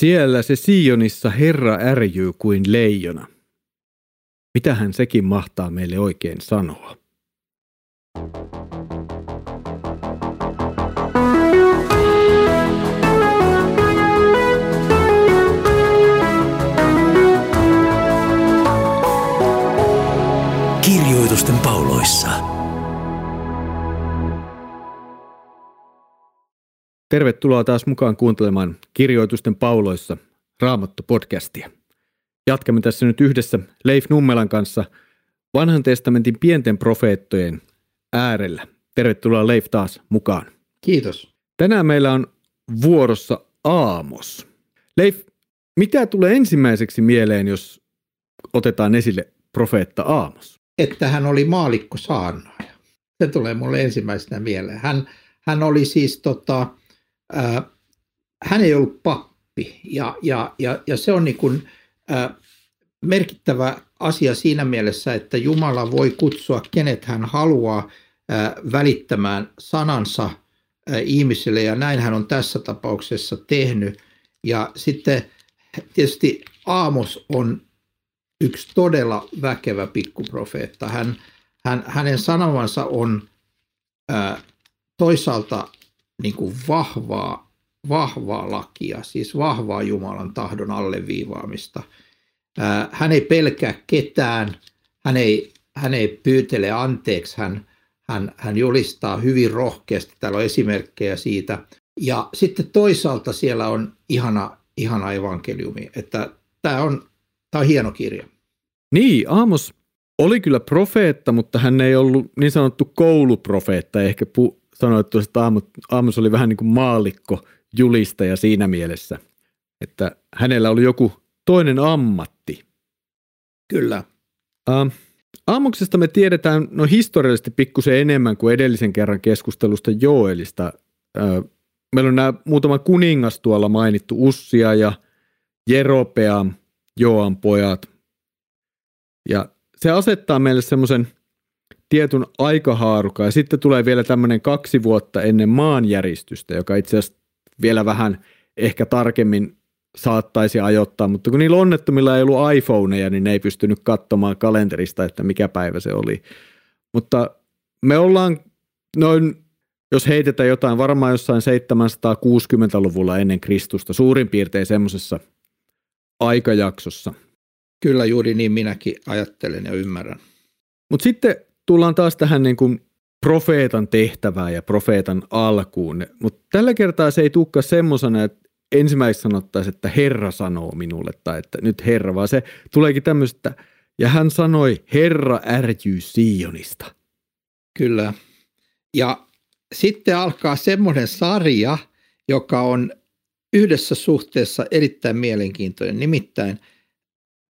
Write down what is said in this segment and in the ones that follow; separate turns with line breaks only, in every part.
Siellä se Sionissa Herra ärjyy kuin leijona. Mitähän sekin mahtaa meille oikein sanoa?
Kirjoitusten pauloissa.
Tervetuloa taas mukaan kuuntelemaan Kirjoitusten pauloissa Raamattu-podcastia. Jatkamme tässä nyt yhdessä Leif Nummelan kanssa vanhan testamentin pienten profeettojen äärellä. Tervetuloa Leif taas mukaan.
Kiitos.
Tänään meillä on vuorossa Aamos. Leif, mitä tulee ensimmäiseksi mieleen, jos otetaan esille profeetta Aamos?
Että hän oli maalikko saarnaaja. Se tulee mulle ensimmäisenä mieleen. Hän, hän oli siis tota, hän ei ollut pappi ja, ja, ja, ja se on niin kuin, äh, merkittävä asia siinä mielessä, että Jumala voi kutsua kenet hän haluaa äh, välittämään sanansa äh, ihmisille ja näin hän on tässä tapauksessa tehnyt. Ja sitten tietysti Aamos on yksi todella väkevä pikkuprofeetta. Hän, hän, hänen sanomansa on ää, toisaalta niin kuin vahvaa, vahvaa lakia, siis vahvaa Jumalan tahdon alleviivaamista. Hän ei pelkää ketään, hän ei, hän ei pyytele anteeksi, hän, hän, hän julistaa hyvin rohkeasti, täällä on esimerkkejä siitä. Ja sitten toisaalta siellä on ihana, ihana evankeliumi, että tämä on, tämä on hieno kirja.
Niin, Aamos oli kyllä profeetta, mutta hän ei ollut niin sanottu kouluprofeetta. Ehkä sanoittu, että Aamos oli vähän niin kuin maalikko julistaja siinä mielessä, että hänellä oli joku toinen ammatti.
Kyllä.
Uh, Aamuksesta me tiedetään no historiallisesti pikkusen enemmän kuin edellisen kerran keskustelusta Joelista. Uh, meillä on nämä muutama kuningas tuolla mainittu, Ussia ja Jeropea, Joan pojat. Ja se asettaa meille semmoisen tietyn aikahaarukan. Ja sitten tulee vielä tämmöinen kaksi vuotta ennen maanjäristystä, joka itse asiassa vielä vähän ehkä tarkemmin saattaisi ajoittaa, mutta kun niillä onnettomilla ei ollut iPhoneja, niin ne ei pystynyt katsomaan kalenterista, että mikä päivä se oli. Mutta me ollaan noin, jos heitetään jotain, varmaan jossain 760-luvulla ennen Kristusta, suurin piirtein semmoisessa aikajaksossa.
Kyllä juuri niin minäkin ajattelen ja ymmärrän.
Mutta sitten tullaan taas tähän niin kuin profeetan tehtävään ja profeetan alkuun. Mutta tällä kertaa se ei tulekaan semmoisena, että ensimmäiseksi sanottaisiin, että Herra sanoo minulle tai että nyt Herra, vaan se tuleekin tämmöistä, ja hän sanoi, Herra ärjyy Sionista.
Kyllä. Ja sitten alkaa semmoinen sarja, joka on yhdessä suhteessa erittäin mielenkiintoinen. Nimittäin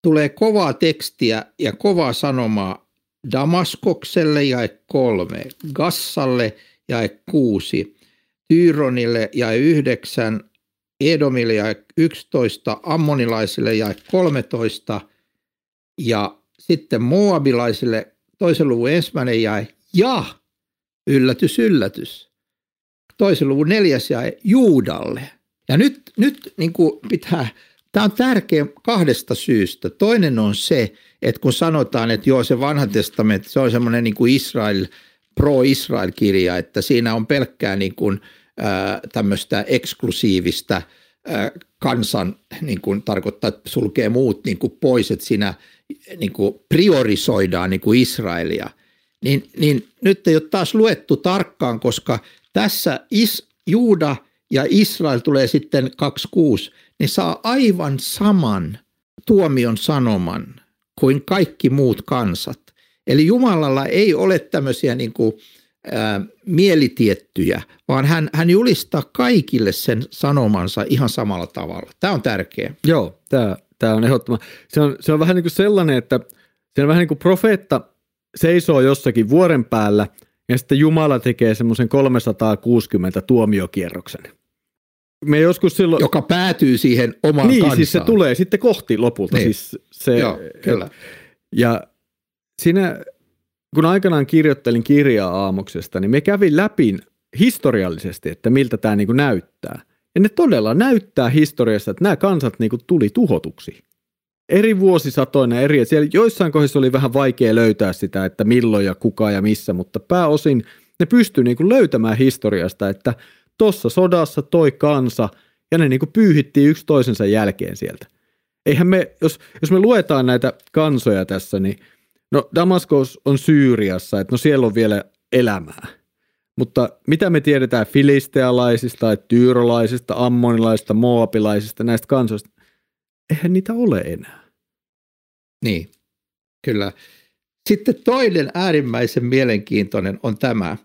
tulee kovaa tekstiä ja kovaa sanomaa Damaskokselle jae kolme, Gassalle jae kuusi, Tyronille jae yhdeksän, Edomille jae yksitoista, Ammonilaisille jae kolmetoista ja sitten Moabilaisille toisen luvun ensimmäinen jae ja yllätys, yllätys. Toisen luvun neljäs jae Juudalle. Ja nyt, nyt niin kuin pitää Tämä on tärkeä kahdesta syystä. Toinen on se, että kun sanotaan, että joo se vanha testamentti, se on semmoinen niin kuin Israel, pro-Israel-kirja, että siinä on pelkkää niin kuin, äh, tämmöistä eksklusiivista äh, kansan, niin kuin tarkoittaa, että sulkee muut niin kuin pois, että siinä niin kuin priorisoidaan niin kuin Israelia. Niin, niin nyt ei ole taas luettu tarkkaan, koska tässä Is, Juuda ja Israel tulee sitten 26, ne saa aivan saman tuomion sanoman kuin kaikki muut kansat. Eli Jumalalla ei ole tämmöisiä niin kuin, ää, mielitiettyjä, vaan hän, hän julistaa kaikille sen sanomansa ihan samalla tavalla. Tämä on tärkeä.
Joo, tämä, tämä on ehdottoman. Se on, se on vähän niin kuin sellainen, että se on vähän niin kuin profeetta seisoo jossakin vuoren päällä ja sitten Jumala tekee semmoisen 360 tuomiokierroksen
me joskus silloin... Joka päätyy siihen omaan
Niin,
kansaan.
siis se tulee sitten kohti lopulta.
Niin.
Siis se,
Joo, kyllä.
Ja siinä, kun aikanaan kirjoittelin kirjaa aamuksesta, niin me kävin läpi historiallisesti, että miltä tämä niin näyttää. Ja ne todella näyttää historiassa, että nämä kansat niin kuin tuli tuhotuksi. Eri vuosisatoina eri, siellä joissain kohdissa oli vähän vaikea löytää sitä, että milloin ja kuka ja missä, mutta pääosin ne pystyy niin kuin löytämään historiasta, että tuossa sodassa toi kansa, ja ne niin kuin pyyhittiin yksi toisensa jälkeen sieltä. Eihän me, jos, jos me luetaan näitä kansoja tässä, niin no Damaskos on Syyriassa, että no siellä on vielä elämää. Mutta mitä me tiedetään filistealaisista, tyyrolaisista, ammonilaisista, moapilaisista, näistä kansoista? Eihän niitä ole enää.
Niin, kyllä. Sitten toinen äärimmäisen mielenkiintoinen on tämä,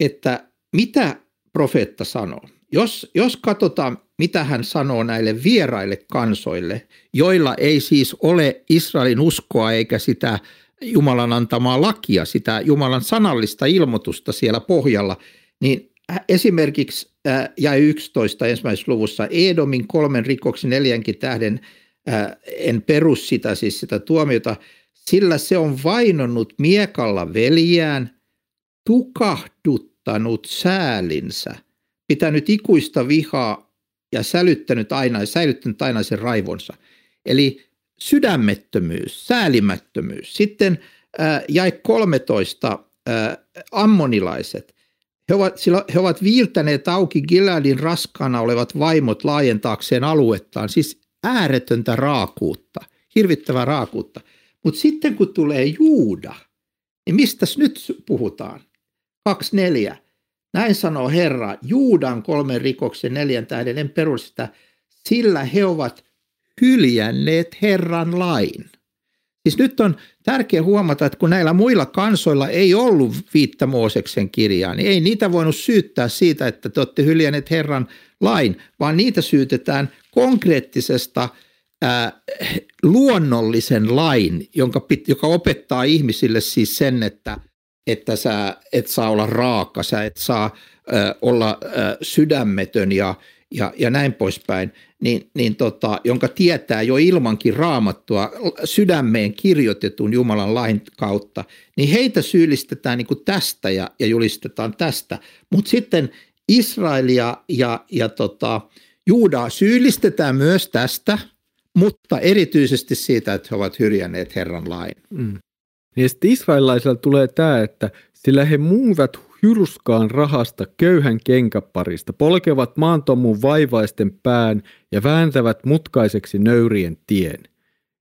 että mitä profeetta sanoo. Jos, jos katsotaan, mitä hän sanoo näille vieraille kansoille, joilla ei siis ole Israelin uskoa eikä sitä Jumalan antamaa lakia, sitä Jumalan sanallista ilmoitusta siellä pohjalla, niin esimerkiksi jäi 11 ensimmäisessä luvussa Edomin kolmen rikoksen neljänkin tähden, en perus sitä, siis sitä tuomiota, sillä se on vainonnut miekalla veljään, tukahduttanut säälinsä, pitänyt ikuista vihaa ja sälyttänyt aina, säilyttänyt aina sen raivonsa. Eli sydämettömyys, säälimättömyys. Sitten äh, jäi 13 äh, ammonilaiset. He ovat, sillä, he ovat viiltäneet auki Gileadin raskaana olevat vaimot laajentaakseen aluettaan, siis ääretöntä raakuutta, hirvittävää raakuutta. Mutta sitten kun tulee Juuda, niin mistäs nyt puhutaan? 2.4. Näin sanoo Herra, Juudan kolmen rikoksen neljän tähden en perusta, sillä he ovat hyljänneet Herran lain. Siis nyt on tärkeää huomata, että kun näillä muilla kansoilla ei ollut viittä Mooseksen kirjaa, niin ei niitä voinut syyttää siitä, että te olette hyljänneet Herran lain, vaan niitä syytetään konkreettisesta ää, luonnollisen lain, jonka, joka opettaa ihmisille siis sen, että, että sä et saa olla raaka, sä et saa ää, olla ää, sydämetön ja, ja, ja näin poispäin niin, niin tota, jonka tietää jo ilmankin raamattua sydämeen kirjoitetun Jumalan lain kautta, niin heitä syyllistetään niin kuin tästä ja, ja julistetaan tästä. Mutta sitten Israelia ja, ja tota, Juudaa syyllistetään myös tästä, mutta erityisesti siitä, että he ovat hyrjänneet Herran lain. Mm.
Ja sitten israelilaisilla tulee tämä, että sillä he muuvat hyruskaan rahasta köyhän kenkäparista, polkevat maantomun vaivaisten pään ja vääntävät mutkaiseksi nöyrien tien.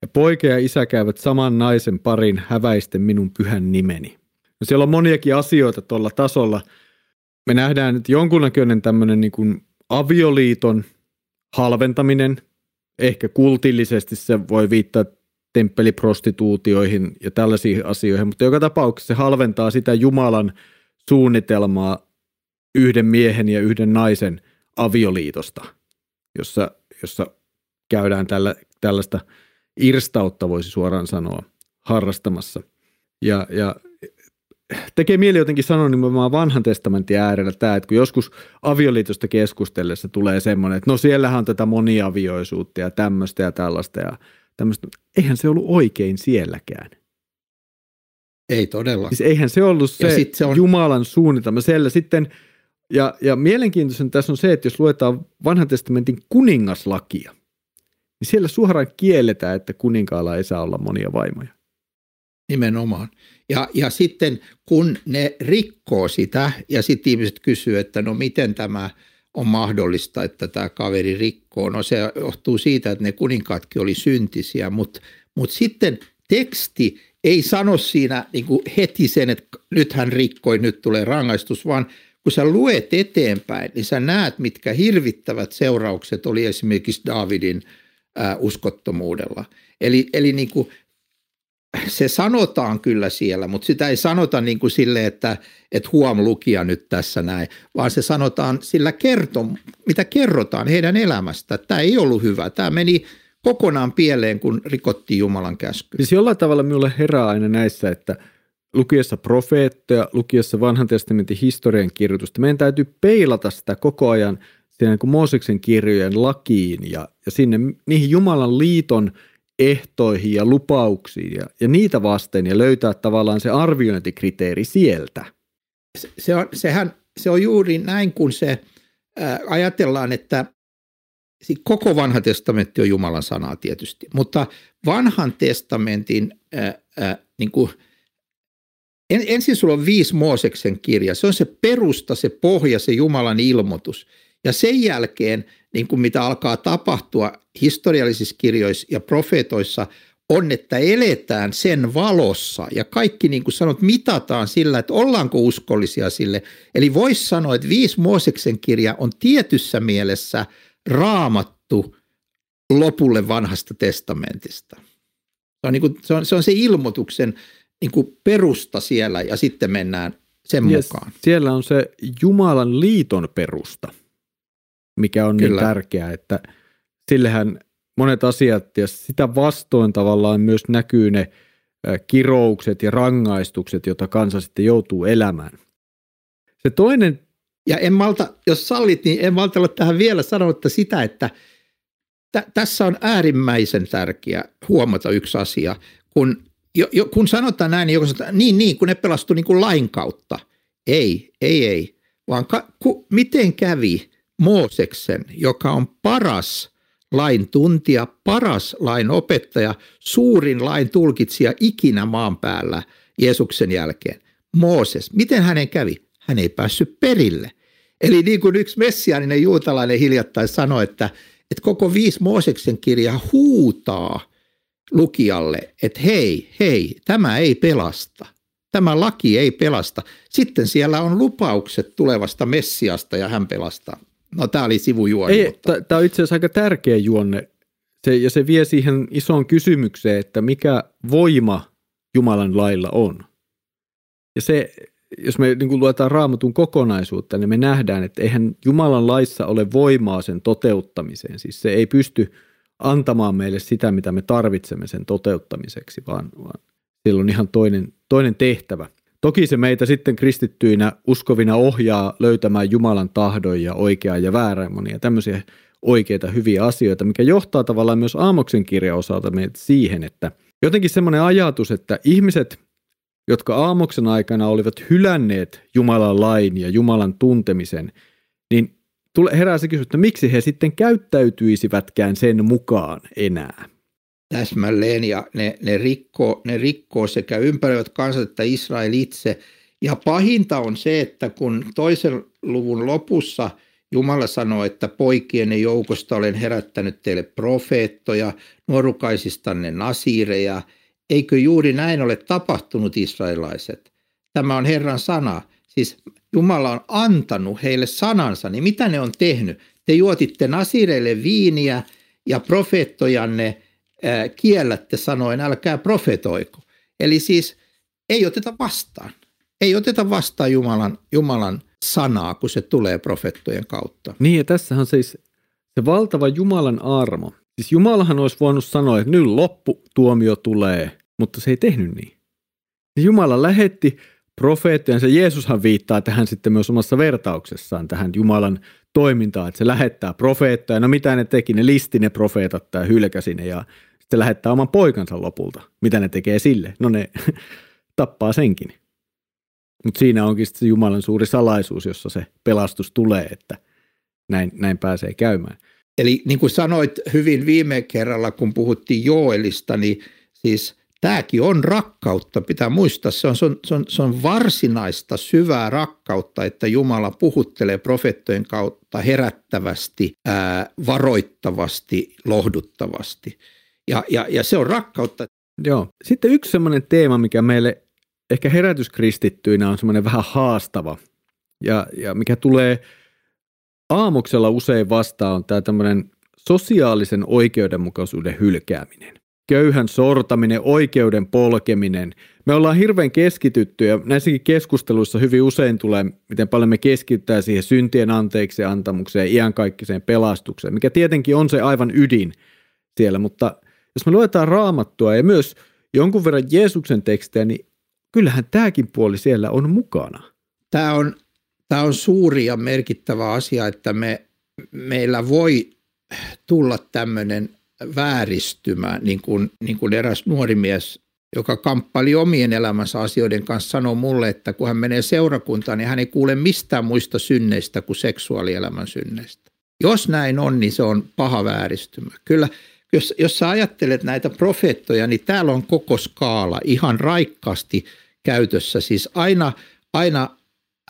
Ja poika ja isä käyvät saman naisen parin häväisten minun pyhän nimeni. No siellä on moniakin asioita tuolla tasolla. Me nähdään nyt jonkunnäköinen tämmöinen niin kuin avioliiton halventaminen. Ehkä kultillisesti se voi viittaa temppeliprostituutioihin ja tällaisiin asioihin, mutta joka tapauksessa se halventaa sitä Jumalan – suunnitelmaa yhden miehen ja yhden naisen avioliitosta, jossa, jossa käydään tällä, tällaista irstautta, voisi suoraan sanoa, harrastamassa. Ja, ja tekee mieli jotenkin sanoa nimenomaan vanhan testamentin äärellä tämä, että kun joskus avioliitosta keskustellessa tulee semmoinen, että no siellähän on tätä moniavioisuutta ja tämmöistä ja tällaista ja tämmöistä. Eihän se ollut oikein sielläkään.
Ei todella.
Siis eihän se ollut se, se on... Jumalan suunnitelma. Siellä sitten, ja, ja mielenkiintoisen tässä on se, että jos luetaan vanhan testamentin kuningaslakia, niin siellä suoraan kielletään, että kuninkaalla ei saa olla monia vaimoja.
Nimenomaan. Ja, ja sitten kun ne rikkoo sitä, ja sitten ihmiset kysyy, että no miten tämä on mahdollista, että tämä kaveri rikkoo. No se johtuu siitä, että ne kuninkaatkin oli syntisiä, mutta, mutta sitten teksti ei sano siinä niin kuin heti sen, että nyt hän rikkoi, nyt tulee rangaistus, vaan kun sä luet eteenpäin, niin sä näet, mitkä hirvittävät seuraukset oli esimerkiksi Davidin ää, uskottomuudella. Eli, eli niin kuin, se sanotaan kyllä siellä, mutta sitä ei sanota niin kuin sille, että, että huom lukija nyt tässä näin, vaan se sanotaan sillä kerto, mitä kerrotaan heidän elämästä. Tämä ei ollut hyvä. Tämä meni kokonaan pieleen, kun rikottiin Jumalan käsky.
Siis jollain tavalla minulle herää aina näissä, että lukiessa profeettoja, lukiessa vanhan testamentin historian kirjoitusta, meidän täytyy peilata sitä koko ajan siinä niin Mooseksen kirjojen lakiin ja, ja sinne niihin Jumalan liiton ehtoihin ja lupauksiin ja, ja niitä vasten ja löytää tavallaan se arviointikriteeri sieltä.
Se on, sehän, se on juuri näin, kun se ää, ajatellaan, että koko vanha testamentti on Jumalan sanaa tietysti, mutta vanhan testamentin ää, ää, niin kuin, en, ensin sulla on viisi Mooseksen kirja, se on se perusta, se pohja, se Jumalan ilmoitus. Ja sen jälkeen, niin kuin mitä alkaa tapahtua historiallisissa kirjoissa ja profeetoissa, on, että eletään sen valossa ja kaikki niin kuin sanot mitataan sillä, että ollaanko uskollisia sille. Eli voisi sanoa, että viisi Mooseksen kirja on tietyssä mielessä raamattu lopulle vanhasta testamentista. Se on, niin kuin, se, on, se, on se ilmoituksen niin kuin perusta siellä ja sitten mennään sen yes, mukaan.
Siellä on se Jumalan liiton perusta, mikä on niin Kyllä. niin tärkeää, että sillehän monet asiat ja sitä vastoin tavallaan myös näkyy ne kiroukset ja rangaistukset, joita kansa sitten joutuu elämään. Se toinen...
Ja en malta, jos sallit, niin en malta olla tähän vielä sanomatta sitä, että t- tässä on äärimmäisen tärkeä huomata yksi asia. Kun, jo, jo, kun sanotaan näin, niin joku niin, niin, kun ne pelastu niin kuin lain kautta. Ei, ei, ei. Vaan ka, ku, miten kävi Mooseksen, joka on paras – lain tuntija, paras lain opettaja, suurin lain tulkitsija ikinä maan päällä Jeesuksen jälkeen. Mooses, miten hänen kävi? Hän ei päässyt perille. Eli niin kuin yksi messiaaninen juutalainen hiljattain sanoi, että, että koko viisi Mooseksen kirja huutaa lukijalle, että hei, hei, tämä ei pelasta. Tämä laki ei pelasta. Sitten siellä on lupaukset tulevasta Messiasta ja hän pelastaa. No tämä oli sivujuoni. Ei,
mutta... Tämä on itse asiassa aika tärkeä juonne se, ja se vie siihen isoon kysymykseen, että mikä voima Jumalan lailla on. Ja se, jos me niin kuin luetaan raamatun kokonaisuutta, niin me nähdään, että eihän Jumalan laissa ole voimaa sen toteuttamiseen. Siis se ei pysty antamaan meille sitä, mitä me tarvitsemme sen toteuttamiseksi, vaan, vaan sillä on ihan toinen, toinen tehtävä – Toki se meitä sitten kristittyinä uskovina ohjaa löytämään Jumalan tahdon ja oikeaa ja väärää monia tämmöisiä oikeita hyviä asioita, mikä johtaa tavallaan myös Aamoksen kirjan osalta meitä siihen, että jotenkin semmoinen ajatus, että ihmiset, jotka Aamoksen aikana olivat hylänneet Jumalan lain ja Jumalan tuntemisen, niin herää se kysymys, että miksi he sitten käyttäytyisivätkään sen mukaan enää
täsmälleen ja ne, ne, rikkoo, ne rikkoo sekä ympäröivät kansat että Israel itse. Ja pahinta on se, että kun toisen luvun lopussa Jumala sanoo, että poikien joukosta olen herättänyt teille profeettoja, nuorukaisistanne nasiireja, eikö juuri näin ole tapahtunut israelaiset? Tämä on Herran sana. Siis Jumala on antanut heille sanansa, niin mitä ne on tehnyt? Te juotitte nasireille viiniä ja profeettojanne – kiellätte sanoen, älkää profetoiko. Eli siis ei oteta vastaan. Ei oteta vastaan Jumalan, Jumalan sanaa, kun se tulee profettojen kautta.
Niin ja tässähän siis se valtava Jumalan armo. Siis Jumalahan olisi voinut sanoa, että nyt loppu tuomio tulee, mutta se ei tehnyt niin. Jumala lähetti profeettojen, se Jeesushan viittaa tähän sitten myös omassa vertauksessaan, tähän Jumalan toimintaan, että se lähettää profeettoja. No mitä ne teki? Ne listi ne profeetat tai hylkäsi ne ja sitten lähettää oman poikansa lopulta. Mitä ne tekee sille? No ne tappaa senkin. Mutta siinä onkin se Jumalan suuri salaisuus, jossa se pelastus tulee, että näin, näin pääsee käymään.
Eli niin kuin sanoit hyvin viime kerralla, kun puhuttiin Joelista, niin siis tämäkin on rakkautta. Pitää muistaa, se on, se on, se on, se on varsinaista syvää rakkautta, että Jumala puhuttelee profettojen kautta herättävästi, ää, varoittavasti, lohduttavasti. Ja, ja, ja se on rakkautta.
Joo. Sitten yksi semmoinen teema, mikä meille ehkä herätyskristittyinä on semmoinen vähän haastava ja, ja mikä tulee aamuksella usein vastaan on tämä tämmöinen sosiaalisen oikeudenmukaisuuden hylkääminen. Köyhän sortaminen, oikeuden polkeminen. Me ollaan hirveän keskitytty ja näissäkin keskusteluissa hyvin usein tulee, miten paljon me keskittää siihen syntien anteeksi antamukseen, iankaikkiseen pelastukseen, mikä tietenkin on se aivan ydin siellä, mutta jos me luetaan raamattua ja myös jonkun verran Jeesuksen tekstejä, niin kyllähän tämäkin puoli siellä on mukana.
Tämä on, tämä on suuri ja merkittävä asia, että me, meillä voi tulla tämmöinen vääristymä, niin kuin, niin kuin eräs nuori mies, joka kamppaili omien elämänsä asioiden kanssa, sanoi mulle, että kun hän menee seurakuntaan, niin hän ei kuule mistään muista synneistä kuin seksuaalielämän synneistä. Jos näin on, niin se on paha vääristymä. Kyllä, jos, jos sä ajattelet näitä profeettoja, niin täällä on koko skaala ihan raikkaasti käytössä. Siis aina, aina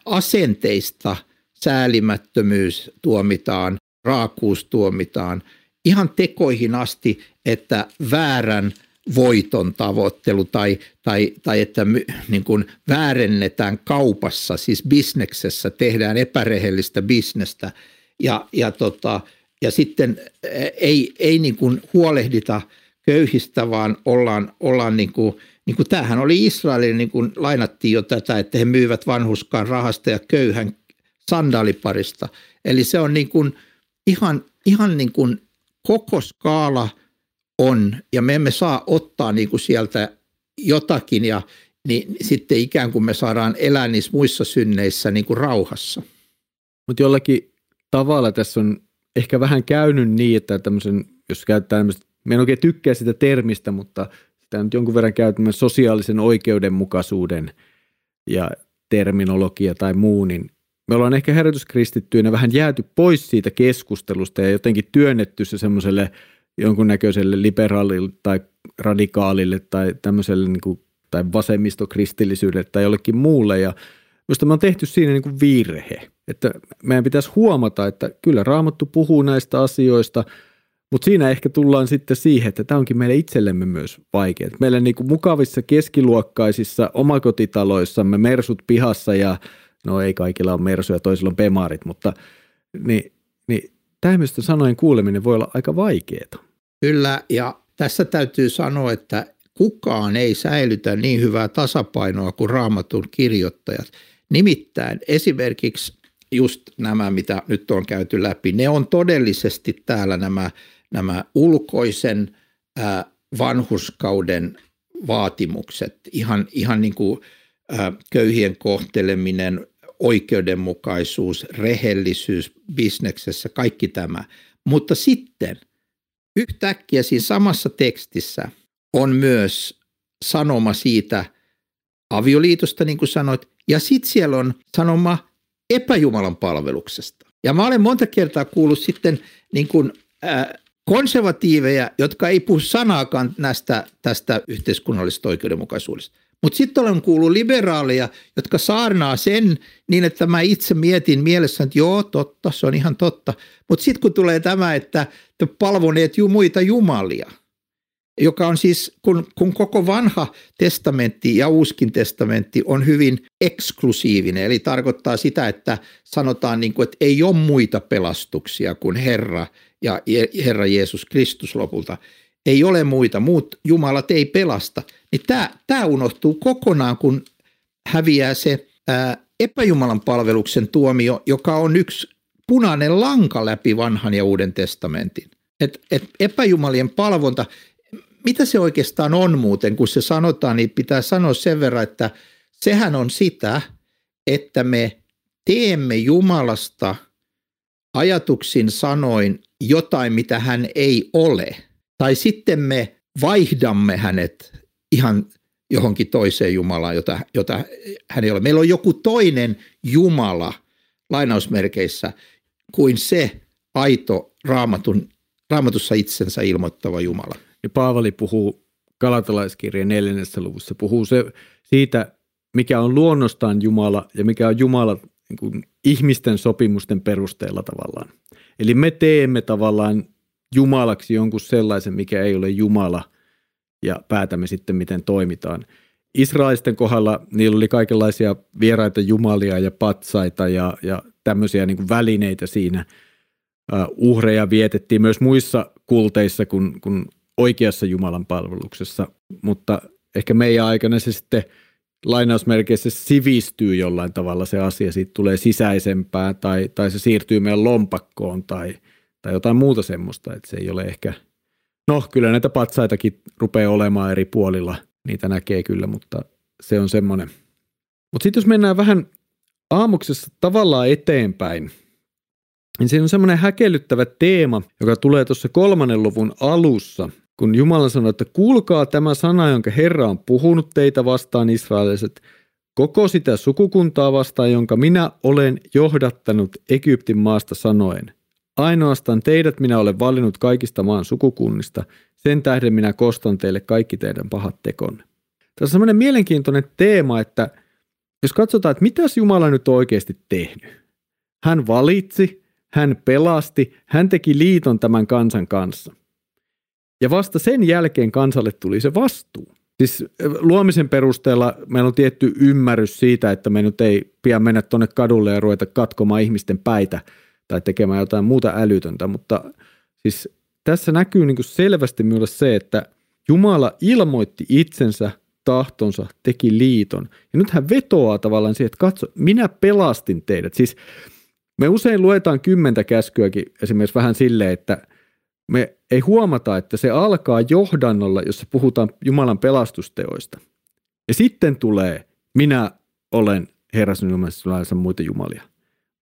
asenteista säälimättömyys tuomitaan, raakuus tuomitaan, ihan tekoihin asti, että väärän voiton tavoittelu tai, tai, tai että niin kuin väärennetään kaupassa, siis bisneksessä, tehdään epärehellistä bisnestä ja, ja, tota, ja sitten ei, ei niin kuin huolehdita köyhistä, vaan ollaan, ollaan niin kuin, niin kuin tämähän oli Israelin, niin kuin lainattiin jo tätä, että he myyvät vanhuskaan rahasta ja köyhän sandaaliparista. Eli se on niin kuin ihan, ihan niin kuin koko skaala on, ja me emme saa ottaa niin kuin sieltä jotakin, ja niin sitten ikään kuin me saadaan elää niissä muissa synneissä niin kuin rauhassa.
Mutta jollakin tavalla tässä on ehkä vähän käynyt niin, että tämmöisen, jos käyttää tämmöistä, me en oikein tykkää sitä termistä, mutta sitä nyt jonkun verran käytämme sosiaalisen oikeudenmukaisuuden ja terminologia tai muu, niin me ollaan ehkä herätyskristittyinä vähän jääty pois siitä keskustelusta ja jotenkin työnnetty se semmoiselle jonkunnäköiselle liberaalille tai radikaalille tai tämmöiselle niin kuin, tai vasemmistokristillisyydelle tai jollekin muulle. Ja Minusta me on tehty siinä niin kuin virhe, että meidän pitäisi huomata, että kyllä Raamattu puhuu näistä asioista, mutta siinä ehkä tullaan sitten siihen, että tämä onkin meille itsellemme myös vaikea. Meillä niin kuin mukavissa keskiluokkaisissa omakotitaloissamme mersut pihassa ja no ei kaikilla on mersuja, toisilla on pemarit, mutta niin, niin tämmöistä sanojen kuuleminen voi olla aika vaikeaa.
Kyllä, ja tässä täytyy sanoa, että kukaan ei säilytä niin hyvää tasapainoa kuin raamatun kirjoittajat. Nimittäin esimerkiksi just nämä, mitä nyt on käyty läpi, ne on todellisesti täällä nämä, nämä ulkoisen vanhuskauden vaatimukset, ihan, ihan niin kuin köyhien kohteleminen, oikeudenmukaisuus, rehellisyys bisneksessä, kaikki tämä. Mutta sitten yhtäkkiä siinä samassa tekstissä on myös sanoma siitä avioliitosta, niin kuin sanoit, ja sitten siellä on sanoma epäjumalan palveluksesta. Ja mä olen monta kertaa kuullut sitten niin kuin, äh, konservatiiveja, jotka ei puhu sanaakaan näistä, tästä yhteiskunnallisesta oikeudenmukaisuudesta. Mutta sitten olen kuullut liberaaleja, jotka saarnaa sen niin, että mä itse mietin mielessä, että joo, totta, se on ihan totta. Mutta sitten kun tulee tämä, että te palvoneet ju muita jumalia – joka on siis, kun, kun koko vanha testamentti ja uuskin testamentti on hyvin eksklusiivinen, eli tarkoittaa sitä, että sanotaan niin kuin, että ei ole muita pelastuksia kuin Herra ja Herra Jeesus Kristus lopulta. Ei ole muita, muut Jumalat ei pelasta. Niin tämä, tämä unohtuu kokonaan, kun häviää se ää, epäjumalan palveluksen tuomio, joka on yksi punainen lanka läpi vanhan ja uuden testamentin. Et, et epäjumalien palvonta, mitä se oikeastaan on muuten, kun se sanotaan, niin pitää sanoa sen verran, että sehän on sitä, että me teemme Jumalasta ajatuksin sanoin jotain, mitä hän ei ole. Tai sitten me vaihdamme hänet ihan johonkin toiseen Jumalaan, jota, jota hän ei ole. Meillä on joku toinen Jumala lainausmerkeissä kuin se aito raamatun, raamatussa itsensä ilmoittava Jumala
niin Paavali puhuu Galatalaiskirjan neljännessä luvussa, puhuu se siitä, mikä on luonnostaan Jumala ja mikä on Jumala niin kuin ihmisten sopimusten perusteella tavallaan. Eli me teemme tavallaan Jumalaksi jonkun sellaisen, mikä ei ole Jumala, ja päätämme sitten, miten toimitaan. Israelisten kohdalla niillä oli kaikenlaisia vieraita jumalia ja patsaita ja, ja tämmöisiä niin kuin välineitä siinä. Uh, uhreja vietettiin myös muissa kulteissa, kun, kun oikeassa Jumalan palveluksessa, mutta ehkä meidän aikana se sitten lainausmerkeissä sivistyy jollain tavalla se asia, siitä tulee sisäisempää tai, tai se siirtyy meidän lompakkoon tai, tai jotain muuta semmoista, että se ei ole ehkä, no kyllä näitä patsaitakin rupeaa olemaan eri puolilla, niitä näkee kyllä, mutta se on semmoinen. Mutta sitten jos mennään vähän aamuksessa tavallaan eteenpäin, niin siinä on semmoinen häkellyttävä teema, joka tulee tuossa kolmannen luvun alussa – kun Jumala sanoi, että kuulkaa tämä sana, jonka Herra on puhunut teitä vastaan israeliset, koko sitä sukukuntaa vastaan, jonka minä olen johdattanut Egyptin maasta sanoen. Ainoastaan teidät minä olen valinnut kaikista maan sukukunnista. Sen tähden minä kostan teille kaikki teidän pahat tekonne. Tässä on sellainen mielenkiintoinen teema, että jos katsotaan, että mitäs Jumala nyt on oikeasti tehnyt. Hän valitsi, hän pelasti, hän teki liiton tämän kansan kanssa. Ja vasta sen jälkeen kansalle tuli se vastuu. Siis luomisen perusteella meillä on tietty ymmärrys siitä, että me nyt ei pian mennä tuonne kadulle ja ruveta katkomaan ihmisten päitä tai tekemään jotain muuta älytöntä, mutta siis tässä näkyy niin selvästi myös se, että Jumala ilmoitti itsensä tahtonsa, teki liiton. Ja nyt hän vetoaa tavallaan siihen, että katso, minä pelastin teidät. Siis me usein luetaan kymmentä käskyäkin esimerkiksi vähän silleen, että me ei huomata, että se alkaa johdannolla, jossa puhutaan Jumalan pelastusteoista. Ja sitten tulee, minä olen Herra sinun Jumalassa muita jumalia.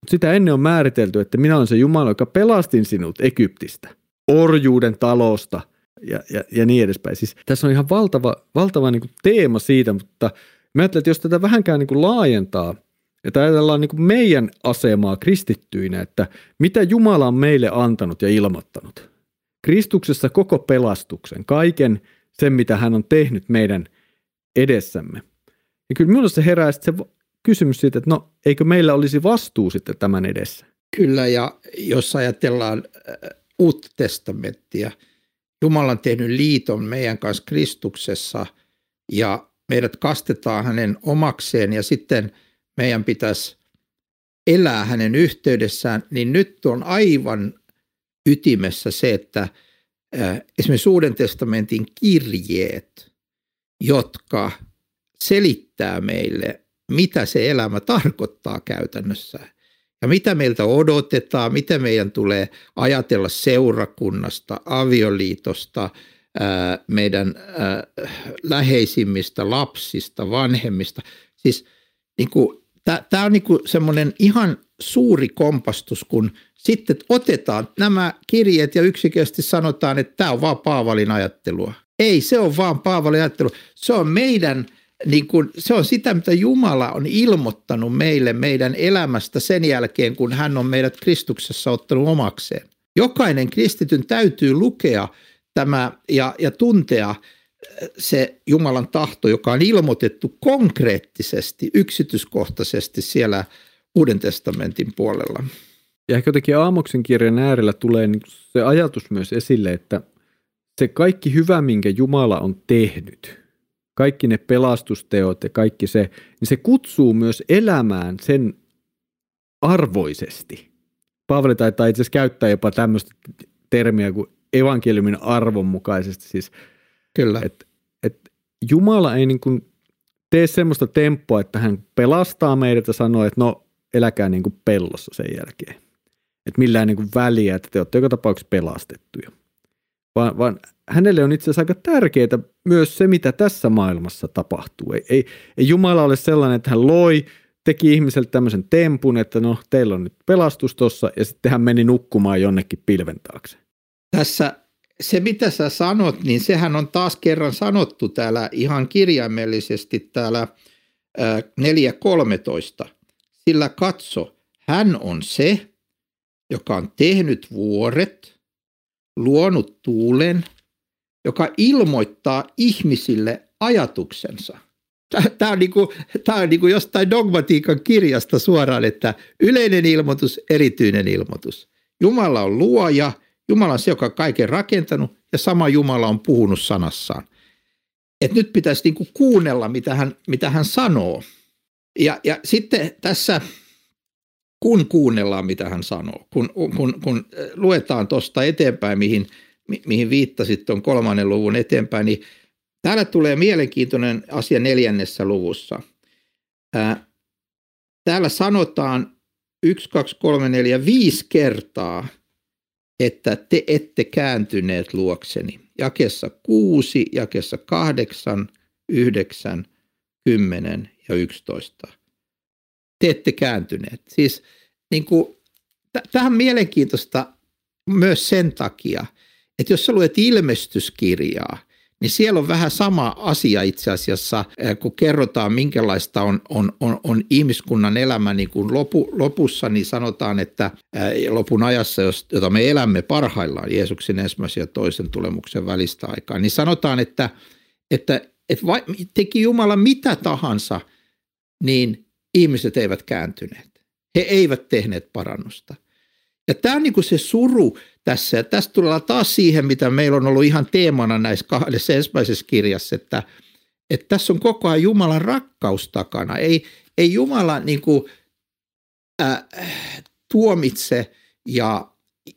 Mutta sitä ennen on määritelty, että minä olen se Jumala, joka pelastin sinut Egyptistä, orjuuden talosta ja, ja, ja niin edespäin. Siis tässä on ihan valtava, valtava niin kuin teema siitä, mutta mä ajattelen, että jos tätä vähänkään niin kuin laajentaa, että ajatellaan niin kuin meidän asemaa kristittyinä, että mitä Jumala on meille antanut ja ilmoittanut – Kristuksessa koko pelastuksen, kaiken sen, mitä hän on tehnyt meidän edessämme. Ja kyllä minulle se herää se kysymys siitä, että no eikö meillä olisi vastuu sitten tämän edessä?
Kyllä ja jos ajatellaan äh, uutta testamenttia, Jumala on tehnyt liiton meidän kanssa Kristuksessa ja meidät kastetaan hänen omakseen ja sitten meidän pitäisi elää hänen yhteydessään, niin nyt on aivan ytimessä se, että esimerkiksi Uuden testamentin kirjeet, jotka selittää meille, mitä se elämä tarkoittaa käytännössä ja mitä meiltä odotetaan, mitä meidän tulee ajatella seurakunnasta, avioliitosta, meidän läheisimmistä lapsista, vanhemmista. Siis niin tämä on niin semmoinen ihan suuri kompastus, kun – sitten otetaan nämä kirjeet ja yksiköisesti sanotaan, että tämä on vaan Paavalin ajattelua. Ei, se on vaan Paavalin ajattelu. Se on meidän, niin kuin, se on sitä, mitä Jumala on ilmoittanut meille meidän elämästä sen jälkeen, kun hän on meidät Kristuksessa ottanut omakseen. Jokainen kristityn täytyy lukea tämä ja, ja tuntea se Jumalan tahto, joka on ilmoitettu konkreettisesti, yksityiskohtaisesti siellä Uuden testamentin puolella.
Ja ehkä jotenkin Aamoksen kirjan äärellä tulee niin se ajatus myös esille, että se kaikki hyvä, minkä Jumala on tehnyt, kaikki ne pelastusteot ja kaikki se, niin se kutsuu myös elämään sen arvoisesti. Paavali taitaa itse asiassa käyttää jopa tämmöistä termiä kuin evankeliumin arvon mukaisesti. Siis,
Kyllä.
Et, et Jumala ei niin kuin tee semmoista tempoa, että hän pelastaa meidät ja sanoo, että no eläkää niin kuin pellossa sen jälkeen että millään niin kuin väliä, että te olette joka tapauksessa pelastettuja. Vaan, vaan hänelle on itse asiassa aika tärkeää myös se, mitä tässä maailmassa tapahtuu. Ei, ei, ei Jumala ole sellainen, että hän loi, teki ihmiselle tämmöisen tempun, että no teillä on nyt pelastus tuossa ja sitten hän meni nukkumaan jonnekin pilven taakse.
Tässä se, mitä sä sanot, niin sehän on taas kerran sanottu täällä ihan kirjaimellisesti täällä 4.13. Sillä katso, hän on se, joka on tehnyt vuoret, luonut tuulen, joka ilmoittaa ihmisille ajatuksensa. Tämä on, niin kuin, tämä on niin kuin jostain dogmatiikan kirjasta suoraan, että yleinen ilmoitus, erityinen ilmoitus. Jumala on luoja, Jumala on se, joka on kaiken rakentanut ja sama Jumala on puhunut sanassaan. Et nyt pitäisi niin kuin kuunnella, mitä hän, mitä hän sanoo. Ja, ja sitten tässä kun kuunnellaan, mitä hän sanoo, kun, kun, kun äh, luetaan tuosta eteenpäin, mihin, mi, mihin viittasit tuon kolmannen luvun eteenpäin, niin täällä tulee mielenkiintoinen asia neljännessä luvussa. Ää, äh, täällä sanotaan 1, 2, 3, 4, 5 kertaa, että te ette kääntyneet luokseni. Jakessa 6, jakessa 8, 9, 10 ja 11 te ette kääntyneet. Siis niin kuin, tähän mielenkiintoista myös sen takia, että jos sä luet ilmestyskirjaa, niin siellä on vähän sama asia itse asiassa, kun kerrotaan minkälaista on, on, on, on ihmiskunnan elämä niin kuin lopu, lopussa, niin sanotaan, että lopun ajassa, jota me elämme parhaillaan Jeesuksen ensimmäisen ja toisen tulemuksen välistä aikaa, niin sanotaan, että, että, että vai, teki Jumala mitä tahansa, niin ihmiset eivät kääntyneet. He eivät tehneet parannusta. Ja tämä on niin kuin se suru tässä. Ja tästä tulee taas siihen, mitä meillä on ollut ihan teemana näissä kahdessa ensimmäisessä kirjassa, että, että tässä on koko ajan Jumalan rakkaus takana. Ei, ei Jumala niin kuin, äh, tuomitse ja,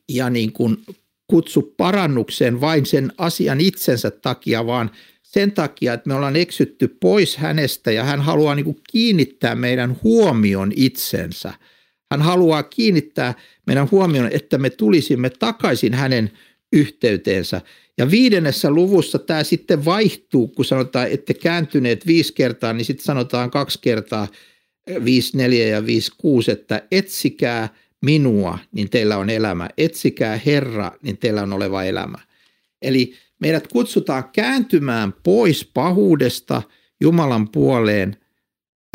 ja niin kuin kutsu parannukseen vain sen asian itsensä takia, vaan sen takia, että me ollaan eksytty pois hänestä ja hän haluaa niin kuin kiinnittää meidän huomion itsensä – hän haluaa kiinnittää meidän huomioon, että me tulisimme takaisin hänen yhteyteensä. Ja viidennessä luvussa tämä sitten vaihtuu, kun sanotaan, että kääntyneet viisi kertaa, niin sitten sanotaan kaksi kertaa, viisi neljä ja viisi kuusi, että etsikää minua, niin teillä on elämä. Etsikää Herra, niin teillä on oleva elämä. Eli meidät kutsutaan kääntymään pois pahuudesta Jumalan puoleen.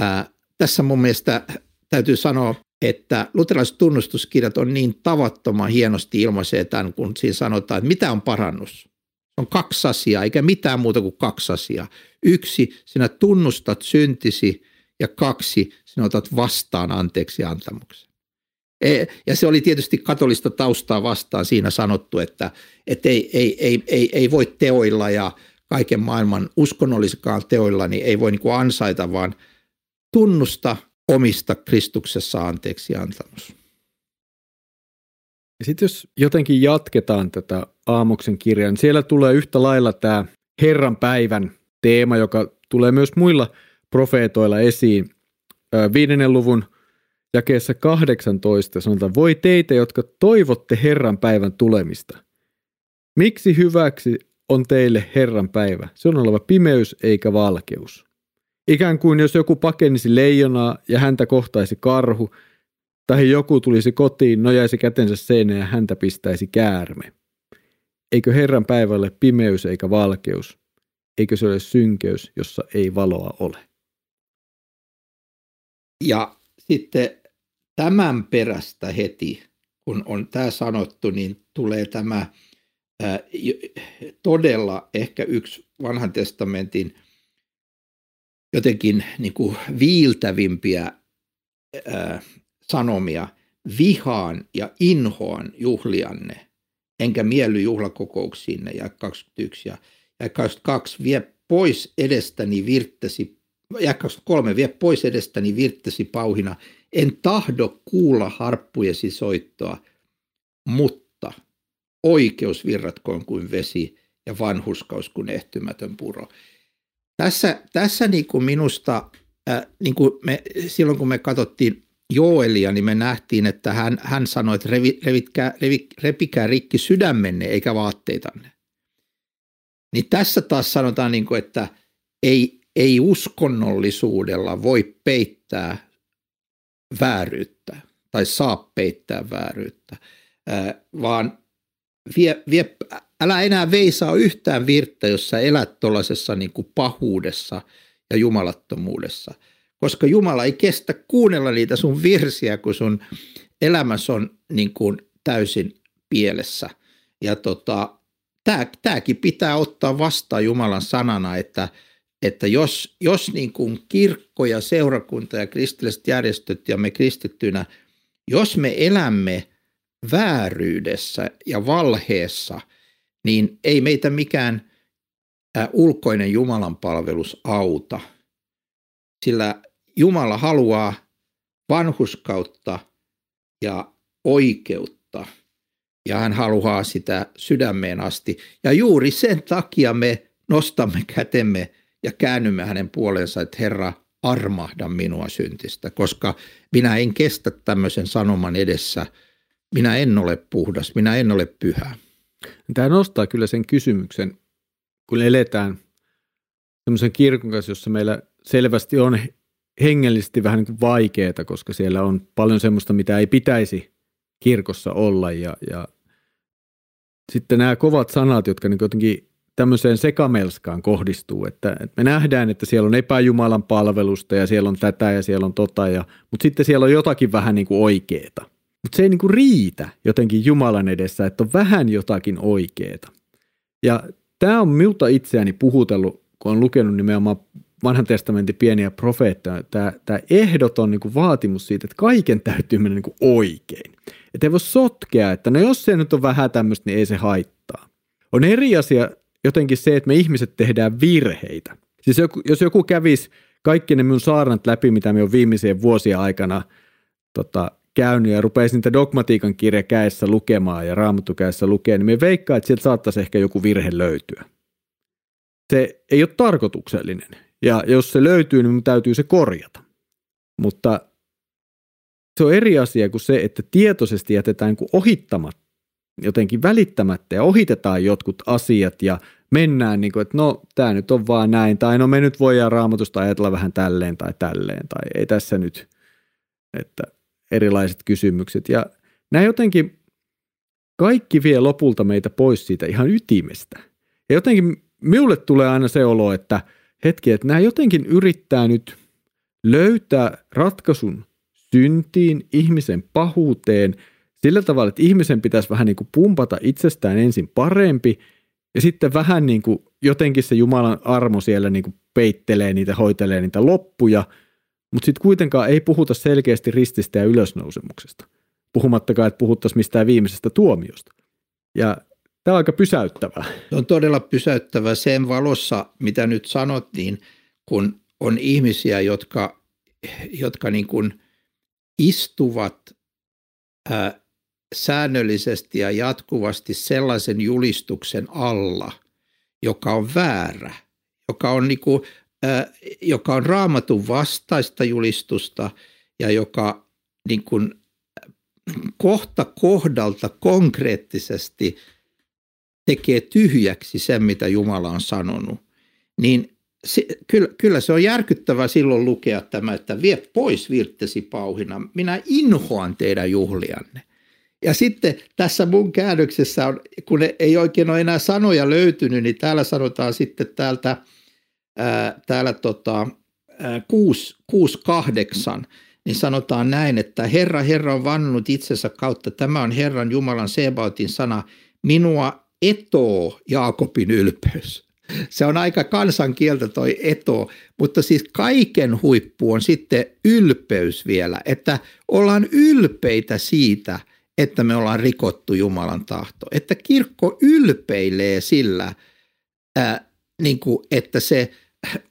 Ää, tässä mun mielestä täytyy sanoa että luterilaiset tunnustuskirjat on niin tavattoman hienosti ilmaisee tämän, kun siinä sanotaan, että mitä on parannus. On kaksi asiaa, eikä mitään muuta kuin kaksi asiaa. Yksi, sinä tunnustat syntisi ja kaksi, sinä otat vastaan anteeksi antamuksen. E, ja se oli tietysti katolista taustaa vastaan siinä sanottu, että, että ei, ei, ei, ei, ei voi teoilla ja kaiken maailman uskonnollisikaan teoilla, niin ei voi niin kuin ansaita, vaan tunnusta – omista Kristuksessa anteeksi antamus.
Sitten jos jotenkin jatketaan tätä Aamoksen kirjaa, niin siellä tulee yhtä lailla tämä Herran päivän teema, joka tulee myös muilla profeetoilla esiin. Viidennen luvun jakeessa 18 sanotaan, voi teitä, jotka toivotte Herran päivän tulemista. Miksi hyväksi on teille Herran päivä? Se on oleva pimeys eikä valkeus. Ikään kuin jos joku pakenisi leijonaa ja häntä kohtaisi karhu, tai joku tulisi kotiin, nojaisi kätensä seinään ja häntä pistäisi käärme. Eikö Herran päivälle pimeys eikä valkeus? Eikö se ole synkeys, jossa ei valoa ole?
Ja sitten tämän perästä heti, kun on tämä sanottu, niin tulee tämä ää, todella ehkä yksi vanhan testamentin – jotenkin niin kuin viiltävimpiä ää, sanomia. Vihaan ja inhoan juhlianne, enkä mielly juhlakokouksiinne, ja 21 ja, ja 22, vie pois edestäni virttäsi, ja 23, vie pois edestäni virttäsi pauhina, en tahdo kuulla harppujesi soittoa, mutta oikeus virratkoon kuin vesi ja vanhuskaus kuin ehtymätön puro. Tässä, tässä niin kuin minusta, äh, niin kuin me, silloin kun me katsottiin Joelia, niin me nähtiin, että hän, hän sanoi, että revi, revitkää, revi, repikää rikki sydämenne eikä vaatteitanne. Niin tässä taas sanotaan, niin kuin, että ei, ei uskonnollisuudella voi peittää vääryyttä tai saa peittää vääryyttä, äh, vaan vie, vie älä enää veisaa yhtään virttä, jos sä elät tuollaisessa niin pahuudessa ja jumalattomuudessa. Koska Jumala ei kestä kuunnella niitä sun virsiä, kun sun elämässä on niin kuin täysin pielessä. Ja tota, tämäkin pitää ottaa vastaan Jumalan sanana, että, että jos, jos niin kuin kirkko ja seurakunta ja kristilliset järjestöt ja me kristittynä, jos me elämme vääryydessä ja valheessa – niin ei meitä mikään ulkoinen Jumalan palvelus auta, sillä Jumala haluaa vanhuskautta ja oikeutta ja hän haluaa sitä sydämeen asti. Ja juuri sen takia me nostamme kätemme ja käännymme hänen puolensa, että Herra, armahda minua syntistä, koska minä en kestä tämmöisen sanoman edessä. Minä en ole puhdas, minä en ole pyhä.
Tämä nostaa kyllä sen kysymyksen, kun eletään semmoisen kirkon kanssa, jossa meillä selvästi on hengellisesti vähän niin vaikeaa, koska siellä on paljon semmoista, mitä ei pitäisi kirkossa olla. Ja, ja sitten nämä kovat sanat, jotka niin jotenkin tämmöiseen sekamelskaan kohdistuu, että, että me nähdään, että siellä on epäjumalan palvelusta ja siellä on tätä ja siellä on tota, ja, mutta sitten siellä on jotakin vähän niin kuin oikeeta. Mutta se ei niin kuin riitä jotenkin Jumalan edessä, että on vähän jotakin oikeeta. Ja tämä on minulta itseäni puhutellut, kun on lukenut nimenomaan vanhan testamentin pieniä profeettoja, tämä, ehdoton niin kuin vaatimus siitä, että kaiken täytyy mennä niin kuin oikein. Että ei voi sotkea, että no jos se nyt on vähän tämmöistä, niin ei se haittaa. On eri asia jotenkin se, että me ihmiset tehdään virheitä. Siis joku, jos joku kävisi kaikki ne minun saarnat läpi, mitä me on viimeisien vuosien aikana tota, käynyt ja rupeisi niitä dogmatiikan kirja käessä lukemaan ja raamattu käessä lukemaan, niin me veikkaa, että sieltä saattaisi ehkä joku virhe löytyä. Se ei ole tarkoituksellinen. Ja jos se löytyy, niin täytyy se korjata. Mutta se on eri asia kuin se, että tietoisesti jätetään kuin ohittamatta, jotenkin välittämättä ja ohitetaan jotkut asiat ja mennään niin kuin, että no tämä nyt on vaan näin, tai no me nyt voidaan raamatusta ajatella vähän tälleen tai tälleen, tai ei tässä nyt, että erilaiset kysymykset. Ja nämä jotenkin kaikki vie lopulta meitä pois siitä ihan ytimestä. Ja jotenkin minulle tulee aina se olo, että hetki, että nämä jotenkin yrittää nyt löytää ratkaisun syntiin, ihmisen pahuuteen, sillä tavalla, että ihmisen pitäisi vähän niin kuin pumpata itsestään ensin parempi, ja sitten vähän niin kuin jotenkin se Jumalan armo siellä niin kuin peittelee niitä, hoitelee niitä loppuja, mutta sitten kuitenkaan ei puhuta selkeästi rististä ja ylösnousemuksesta. Puhumattakaan, että puhuttaisiin mistään viimeisestä tuomiosta. Ja tämä on aika pysäyttävää.
Se on todella pysäyttävää sen valossa, mitä nyt sanottiin, kun on ihmisiä, jotka, jotka niin kuin – istuvat ää, säännöllisesti ja jatkuvasti sellaisen julistuksen alla, joka on väärä, joka on, niin kuin, joka on raamatun vastaista julistusta ja joka niin kuin, kohta kohdalta konkreettisesti tekee tyhjäksi sen, mitä Jumala on sanonut, niin se, kyllä, kyllä se on järkyttävää silloin lukea tämä, että vie pois virttesi pauhina. Minä inhoan teidän juhlianne. Ja sitten tässä mun käännöksessä on, kun ei oikein ole enää sanoja löytynyt, niin täällä sanotaan sitten täältä, ää, täällä tota, ää, 6, 6, 8, niin sanotaan näin, että Herra, Herra on vannut itsensä kautta, tämä on Herran Jumalan Sebautin sana, minua etoo Jaakobin ylpeys. Se on aika kansankieltä toi eto, mutta siis kaiken huippu on sitten ylpeys vielä, että ollaan ylpeitä siitä, että me ollaan rikottu Jumalan tahto. Että kirkko ylpeilee sillä, niin kuin, että se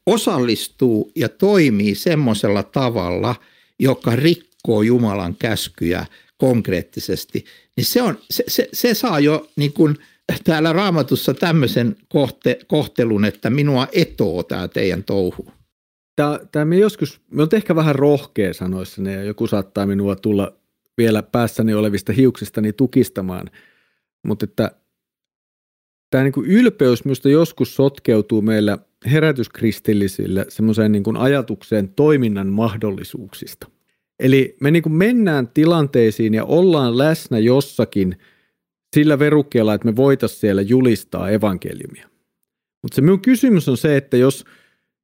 osallistuu ja toimii semmoisella tavalla, joka rikkoo Jumalan käskyjä konkreettisesti, niin se, on, se, se, se saa jo niin kuin – täällä raamatussa tämmöisen kohte, kohtelun, että minua etoo tämä teidän touhu?
Tämä, tämä me joskus, me on ehkä vähän rohkea sanoissa ja joku saattaa minua tulla vielä päässäni olevista hiuksistani tukistamaan, mutta että tämä niin ylpeys minusta joskus sotkeutuu meillä herätyskristillisille semmoiseen niin ajatukseen toiminnan mahdollisuuksista. Eli me niin mennään tilanteisiin ja ollaan läsnä jossakin – sillä verukkeella, että me voitaisiin siellä julistaa evankeliumia. Mutta se minun kysymys on se, että jos,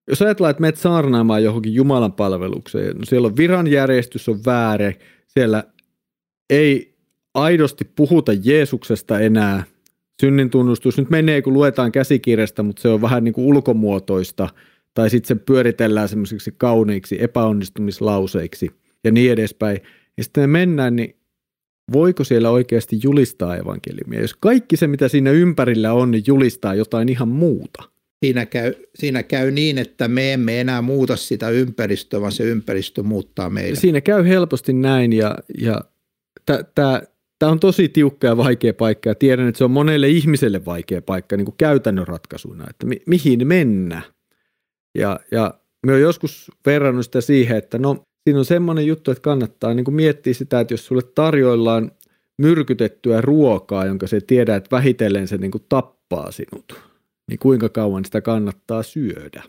jos ajatellaan, että menet saarnaamaan johonkin Jumalan palvelukseen, no siellä on viranjärjestys on väärä, siellä ei aidosti puhuta Jeesuksesta enää, synnin tunnustus nyt menee, kun luetaan käsikirjasta, mutta se on vähän niin kuin ulkomuotoista, tai sitten se pyöritellään semmoisiksi kauniiksi epäonnistumislauseiksi ja niin edespäin. Ja sitten me mennään, niin voiko siellä oikeasti julistaa evankeliumia, jos kaikki se, mitä siinä ympärillä on, niin julistaa jotain ihan muuta?
Siinä käy, siinä käy niin, että me emme enää muuta sitä ympäristöä, vaan se ympäristö muuttaa meitä.
Siinä käy helposti näin ja, ja tämä on tosi tiukka ja vaikea paikka ja tiedän, että se on monelle ihmiselle vaikea paikka niin kuin käytännön ratkaisuna, että mi, mihin mennä. Ja, ja me joskus verrannut sitä siihen, että no siinä on semmoinen juttu, että kannattaa niin kuin miettiä sitä, että jos sulle tarjoillaan myrkytettyä ruokaa, jonka se tiedät, että vähitellen se niin kuin tappaa sinut, niin kuinka kauan sitä kannattaa syödä?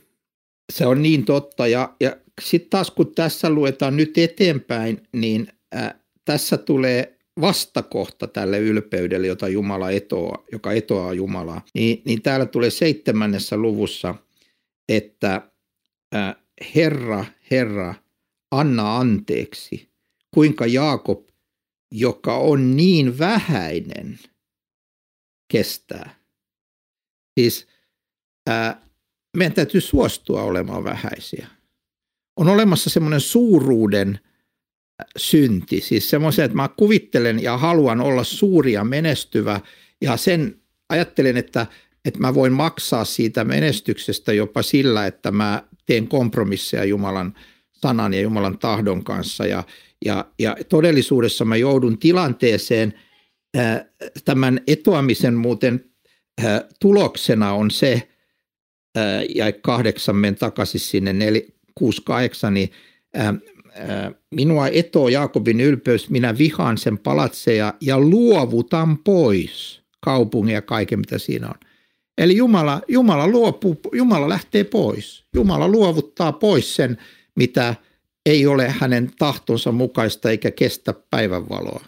Se on niin totta. Ja, ja sitten taas kun tässä luetaan nyt eteenpäin, niin äh, tässä tulee vastakohta tälle ylpeydelle, jota Jumala etoaa, joka etoaa Jumalaa, niin, niin täällä tulee seitsemännessä luvussa, että äh, Herra, Herra, anna anteeksi, kuinka Jaakob, joka on niin vähäinen, kestää. Siis ää, meidän täytyy suostua olemaan vähäisiä. On olemassa semmoinen suuruuden synti, siis semmoisen, että mä kuvittelen ja haluan olla suuri ja menestyvä. Ja sen ajattelen, että, että mä voin maksaa siitä menestyksestä jopa sillä, että mä teen kompromisseja Jumalan sanan ja Jumalan tahdon kanssa. Ja, ja, ja todellisuudessa mä joudun tilanteeseen tämän etoamisen muuten tuloksena on se, ja kahdeksan men takaisin sinne 6-8, niin minua etoo Jaakobin ylpeys, minä vihaan sen palatseja ja luovutan pois kaupungin ja kaiken, mitä siinä on. Eli Jumala, Jumala, luopuu, Jumala lähtee pois. Jumala luovuttaa pois sen, mitä ei ole hänen tahtonsa mukaista eikä kestä päivänvaloa.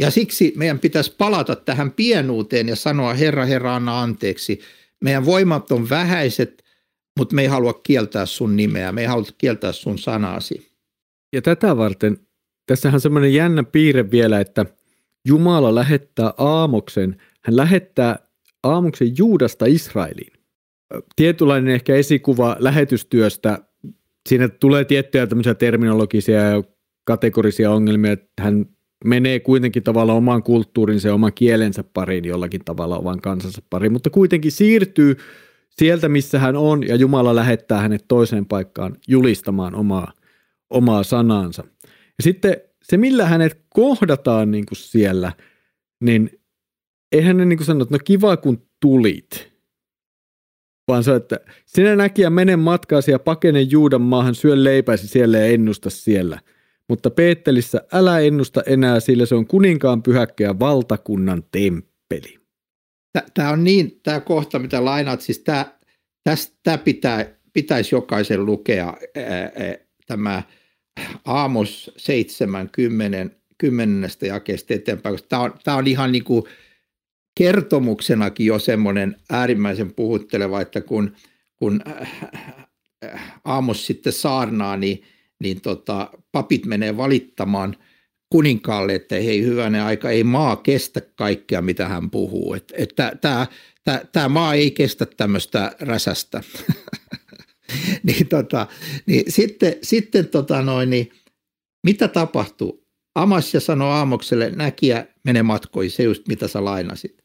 Ja siksi meidän pitäisi palata tähän pienuuteen ja sanoa, Herra, Herra, anna anteeksi. Meidän voimat on vähäiset, mutta me ei halua kieltää sun nimeä, me ei halua kieltää sun sanasi.
Ja tätä varten, tässähän on semmoinen jännä piirre vielä, että Jumala lähettää Aamoksen, hän lähettää Aamoksen Juudasta Israeliin. Tietynlainen ehkä esikuva lähetystyöstä, siinä tulee tiettyjä tämmöisiä terminologisia ja kategorisia ongelmia, että hän menee kuitenkin tavallaan oman kulttuurinsa ja oman kielensä pariin jollakin tavalla oman kansansa pariin, mutta kuitenkin siirtyy sieltä, missä hän on, ja Jumala lähettää hänet toiseen paikkaan julistamaan omaa, omaa sanaansa. Ja sitten se, millä hänet kohdataan niin kuin siellä, niin eihän ne niin kuin sano, että no kiva kun tulit, vaan se, että sinä näkijä mene matkaasi ja pakene Juudan maahan, syö leipäsi siellä ja ennusta siellä – mutta Peettelissä älä ennusta enää, sillä se on kuninkaan pyhäkkä ja valtakunnan temppeli.
Tämä on niin, tämä kohta, mitä lainaat, siis tämä, tästä pitää, pitäisi jokaisen lukea tämä Aamos 7, 10, 10 jakeesta eteenpäin, koska tämä on, tämä on ihan niin kuin kertomuksenakin jo semmoinen äärimmäisen puhutteleva, että kun, kun Aamos sitten saarnaa, niin – niin tota, papit menee valittamaan kuninkaalle, että hei hyvänen aika, ei maa kestä kaikkea, mitä hän puhuu. Että et, tämä tämä maa ei kestä tämmöistä räsästä. niin, tota, niin sitten, sitten tota noin, niin, mitä tapahtuu? Amasja sanoi Aamokselle, näkiä mene matkoihin, se just mitä sä lainasit.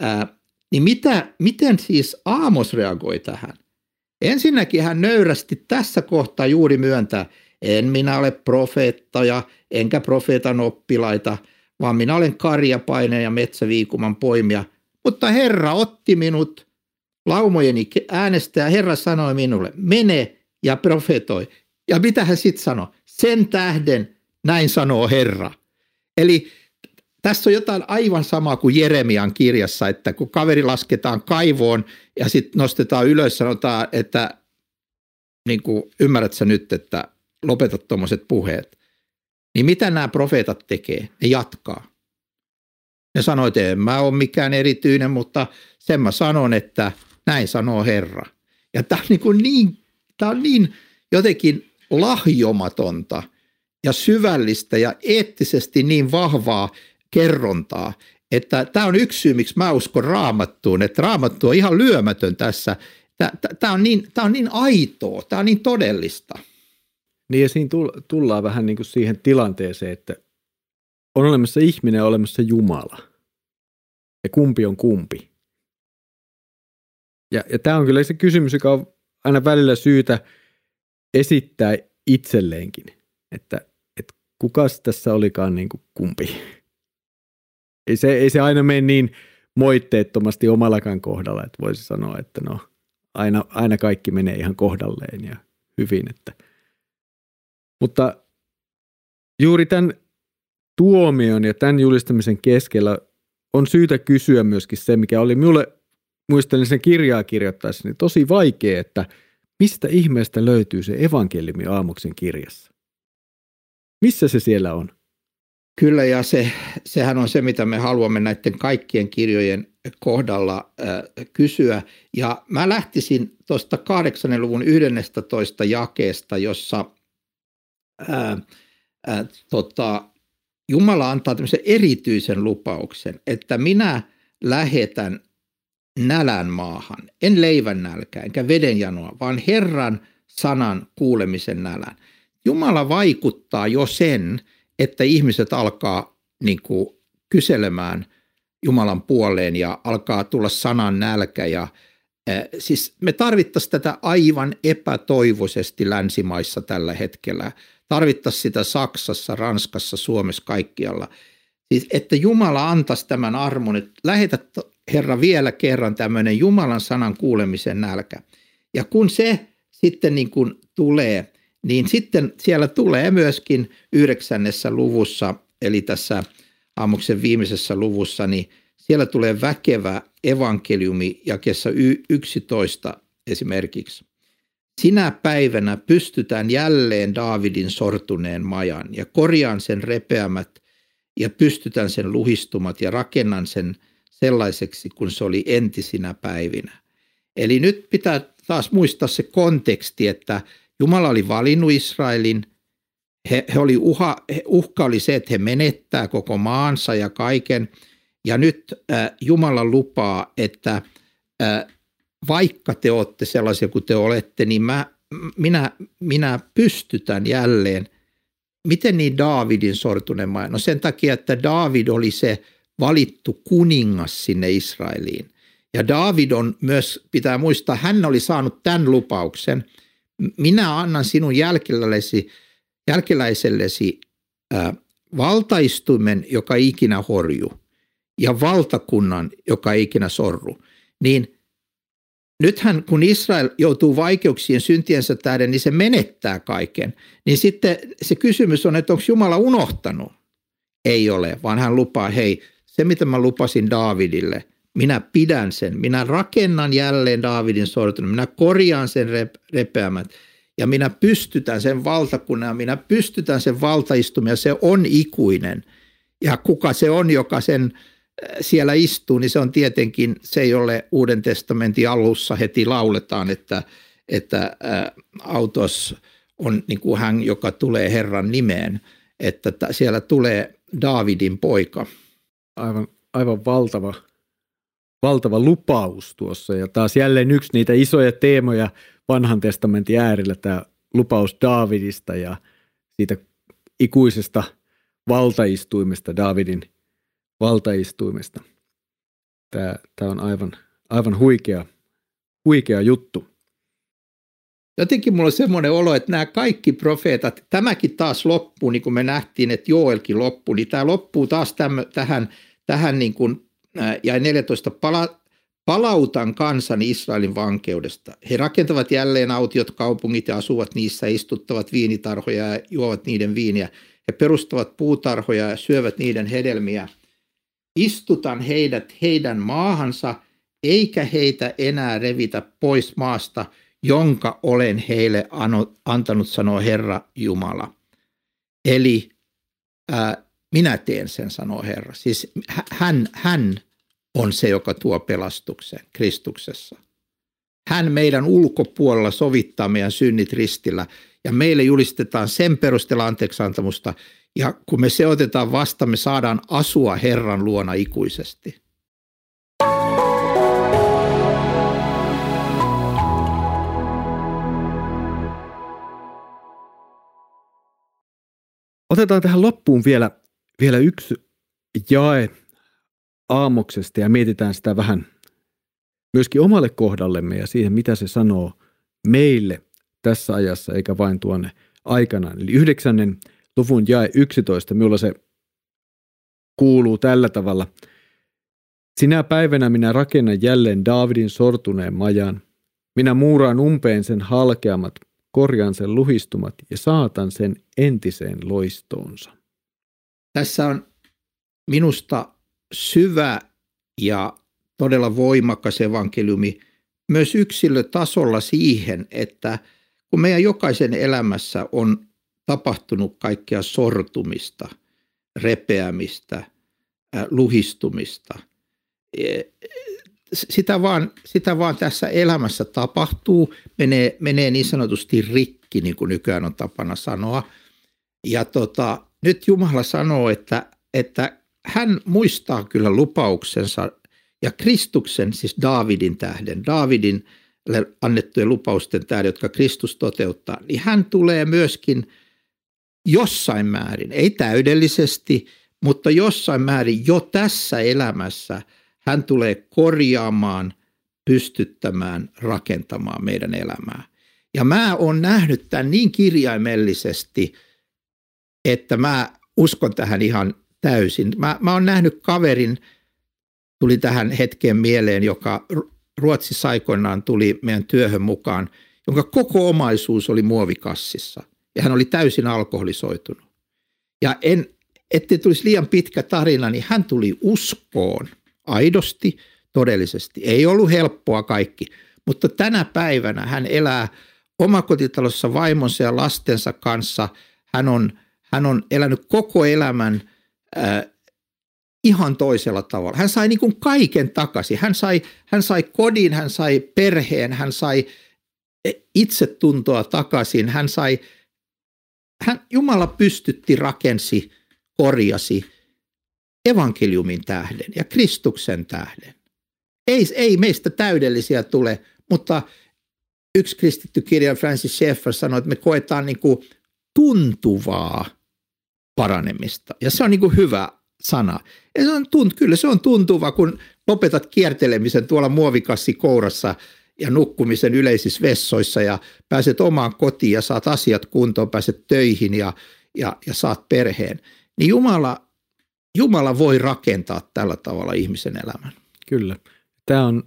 Ää, niin mitä, miten siis Aamos reagoi tähän? Ensinnäkin hän nöyrästi tässä kohtaa juuri myöntää, en minä ole profeettaja, enkä profeetan oppilaita, vaan minä olen karjapaine ja metsäviikuman poimia. Mutta Herra otti minut laumojeni äänestä ja Herra sanoi minulle, mene ja profetoi. Ja mitä hän sitten sanoi? Sen tähden näin sanoo Herra. Eli tässä on jotain aivan samaa kuin Jeremian kirjassa, että kun kaveri lasketaan kaivoon ja sitten nostetaan ylös, sanotaan, että niin kuin, ymmärrätkö nyt, että lopeta tuommoiset puheet. Niin mitä nämä profeetat tekee? Ne jatkaa. Ne sanoo, että en mä ole mikään erityinen, mutta sen mä sanon, että näin sanoo Herra. Ja tämä on niin, niin, tämä on niin jotenkin lahjomatonta ja syvällistä ja eettisesti niin vahvaa kerrontaa, että tämä on yksi syy, miksi mä uskon raamattuun, että raamattu on ihan lyömätön tässä. Tämä on niin, on niin aitoa, tämä on niin todellista.
Niin ja siinä tullaan vähän niin kuin siihen tilanteeseen, että on olemassa ihminen ja olemassa Jumala. Ja kumpi on kumpi. Ja, ja tämä on kyllä se kysymys, joka on aina välillä syytä esittää itselleenkin, että, että kukas tässä olikaan niin kuin kumpi. Ei se, ei se aina mene niin moitteettomasti omallakaan kohdalla, että voisi sanoa, että no aina, aina kaikki menee ihan kohdalleen ja hyvin, että – mutta juuri tämän tuomion ja tämän julistamisen keskellä on syytä kysyä myöskin se, mikä oli minulle, muistelin sen kirjaa kirjoittaessa, niin tosi vaikea, että mistä ihmeestä löytyy se evankeliumi Aamoksen kirjassa? Missä se siellä on?
Kyllä, ja se, sehän on se, mitä me haluamme näiden kaikkien kirjojen kohdalla kysyä. Ja mä lähtisin tuosta 8. luvun 11 jakeesta, jossa äh, äh, tota, Jumala antaa tämmöisen erityisen lupauksen, että minä lähetän nälän maahan, en leivän nälkää enkä vedenjanoa, vaan Herran sanan kuulemisen nälän. Jumala vaikuttaa jo sen, että ihmiset alkaa niin kuin, kyselemään Jumalan puoleen ja alkaa tulla sanan nälkä. Ja, äh, siis me tarvittaisiin tätä aivan epätoivoisesti länsimaissa tällä hetkellä. Tarvittaisiin sitä Saksassa, Ranskassa, Suomessa, kaikkialla. Siis, että Jumala antaisi tämän armon, että lähetä Herra vielä kerran tämmöinen Jumalan sanan kuulemisen nälkä. Ja kun se sitten niin kuin tulee, niin sitten siellä tulee myöskin yhdeksännessä luvussa, eli tässä aamuksen viimeisessä luvussa, niin siellä tulee väkevä evankeliumi jakessa 11 esimerkiksi. Sinä päivänä pystytään jälleen Daavidin sortuneen majan ja korjaan sen repeämät ja pystytään sen luhistumat ja rakennan sen sellaiseksi kuin se oli entisinä päivinä. Eli nyt pitää taas muistaa se konteksti, että Jumala oli valinnut Israelin. He, he oli uha, uhka oli se, että he menettää koko maansa ja kaiken. Ja nyt äh, Jumala lupaa, että äh, vaikka te olette sellaisia kuin te olette, niin mä, minä, minä pystytän jälleen. Miten niin Daavidin sortuneen maa? No sen takia, että Daavid oli se valittu kuningas sinne Israeliin. Ja Daavid on myös, pitää muistaa, hän oli saanut tämän lupauksen – minä annan sinun jälkeläisellesi, jälkeläisellesi äh, valtaistuimen, joka ikinä horju, ja valtakunnan, joka ikinä sorru. Niin nythän kun Israel joutuu vaikeuksien syntiensä tähden, niin se menettää kaiken. Niin sitten se kysymys on, että onko Jumala unohtanut? Ei ole, vaan hän lupaa, hei, se mitä mä lupasin Daavidille – minä pidän sen, minä rakennan jälleen Daavidin sortunut, minä korjaan sen repeämät ja minä pystytän sen valtakunnan, minä pystytän sen valtaistumia, se on ikuinen. Ja kuka se on, joka sen siellä istuu, niin se on tietenkin, se ei ole Uuden testamentin alussa heti lauletaan, että, että äh, autos on niin kuin hän, joka tulee Herran nimeen, että siellä tulee Daavidin poika.
Aivan, aivan valtava valtava lupaus tuossa ja taas jälleen yksi niitä isoja teemoja vanhan testamentin äärellä tämä lupaus Daavidista ja siitä ikuisesta valtaistuimesta, Daavidin valtaistuimesta. Tämä, tämä on aivan, aivan huikea, huikea juttu.
Jotenkin mulla on semmoinen olo, että nämä kaikki profeetat, tämäkin taas loppuu, niin kuin me nähtiin, että Joelkin loppuu, niin tämä loppuu taas tämän, tähän, tähän niin kuin ja 14. Pala, palautan kansan Israelin vankeudesta. He rakentavat jälleen autiot kaupungit ja asuvat niissä, istuttavat viinitarhoja ja juovat niiden viiniä. He perustavat puutarhoja ja syövät niiden hedelmiä. Istutan heidät heidän maahansa, eikä heitä enää revitä pois maasta, jonka olen heille antanut, sanoo Herra Jumala. Eli ää, minä teen sen, sanoo Herra. Siis hän, hän on se, joka tuo pelastuksen Kristuksessa. Hän meidän ulkopuolella sovittaa meidän synnit ristillä ja meille julistetaan sen perusteella anteeksiantamusta ja kun me se otetaan vasta, me saadaan asua Herran luona ikuisesti.
Otetaan tähän loppuun vielä, vielä yksi jae aamuksesta ja mietitään sitä vähän myöskin omalle kohdallemme ja siihen, mitä se sanoo meille tässä ajassa, eikä vain tuonne aikanaan. Eli yhdeksännen luvun jae 11, minulla se kuuluu tällä tavalla. Sinä päivänä minä rakennan jälleen Daavidin sortuneen majan. Minä muuraan umpeen sen halkeamat, korjaan sen luhistumat ja saatan sen entiseen loistoonsa.
Tässä on minusta syvä ja todella voimakas evankeliumi myös yksilötasolla siihen, että kun meidän jokaisen elämässä on tapahtunut kaikkea sortumista, repeämistä, luhistumista. E, sitä vaan, sitä vaan tässä elämässä tapahtuu, menee, menee niin sanotusti rikki, niin kuin nykyään on tapana sanoa. Ja tota, nyt Jumala sanoo, että, että hän muistaa kyllä lupauksensa ja Kristuksen, siis Daavidin tähden, Daavidin annettujen lupausten tähden, jotka Kristus toteuttaa, niin hän tulee myöskin jossain määrin, ei täydellisesti, mutta jossain määrin jo tässä elämässä hän tulee korjaamaan, pystyttämään, rakentamaan meidän elämää. Ja mä oon nähnyt tämän niin kirjaimellisesti, että mä uskon tähän ihan täysin. Mä, mä oon nähnyt kaverin, tuli tähän hetkeen mieleen, joka Ruotsissa aikoinaan tuli meidän työhön mukaan, jonka koko omaisuus oli muovikassissa. Ja hän oli täysin alkoholisoitunut. Ja en, ettei tulisi liian pitkä tarina, niin hän tuli uskoon aidosti, todellisesti. Ei ollut helppoa kaikki, mutta tänä päivänä hän elää omakotitalossa vaimonsa ja lastensa kanssa. Hän on, hän on elänyt koko elämän äh, ihan toisella tavalla. Hän sai niin kuin kaiken takaisin. Hän sai, hän sai kodin, hän sai perheen, hän sai itsetuntoa takaisin. Hän sai, hän, Jumala pystytti, rakensi, korjasi evankeliumin tähden ja Kristuksen tähden. Ei, ei meistä täydellisiä tule, mutta yksi kristitty kirja Francis Schaeffer sanoi, että me koetaan niin kuin tuntuvaa paranemista. Ja se on niin kuin hyvä sana. Ja se on tunt, kyllä se on tuntuva, kun lopetat kiertelemisen tuolla muovikassi kourassa ja nukkumisen yleisissä vessoissa ja pääset omaan kotiin ja saat asiat kuntoon, pääset töihin ja, ja, ja saat perheen. Niin Jumala, Jumala voi rakentaa tällä tavalla ihmisen elämän.
Kyllä. Tämä on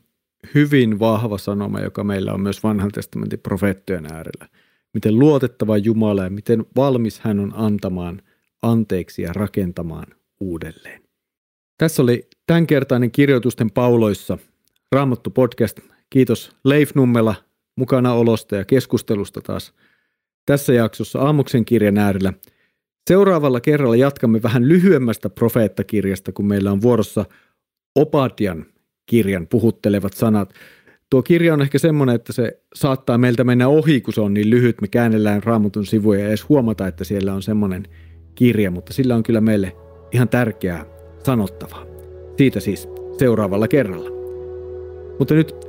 hyvin vahva sanoma, joka meillä on myös vanhan testamentin profeettojen äärellä. Miten luotettava Jumala ja miten valmis hän on antamaan anteeksi ja rakentamaan uudelleen. Tässä oli tämänkertainen kirjoitusten pauloissa Raamattu podcast. Kiitos Leif Nummela mukana olosta ja keskustelusta taas tässä jaksossa Aamuksen kirjan äärellä. Seuraavalla kerralla jatkamme vähän lyhyemmästä profeettakirjasta, kun meillä on vuorossa Opadian kirjan puhuttelevat sanat. Tuo kirja on ehkä semmoinen, että se saattaa meiltä mennä ohi, kun se on niin lyhyt. Me käännellään raamatun sivuja ja edes huomata, että siellä on semmoinen kirja, mutta sillä on kyllä meille ihan tärkeää sanottavaa. Siitä siis seuraavalla kerralla. Mutta nyt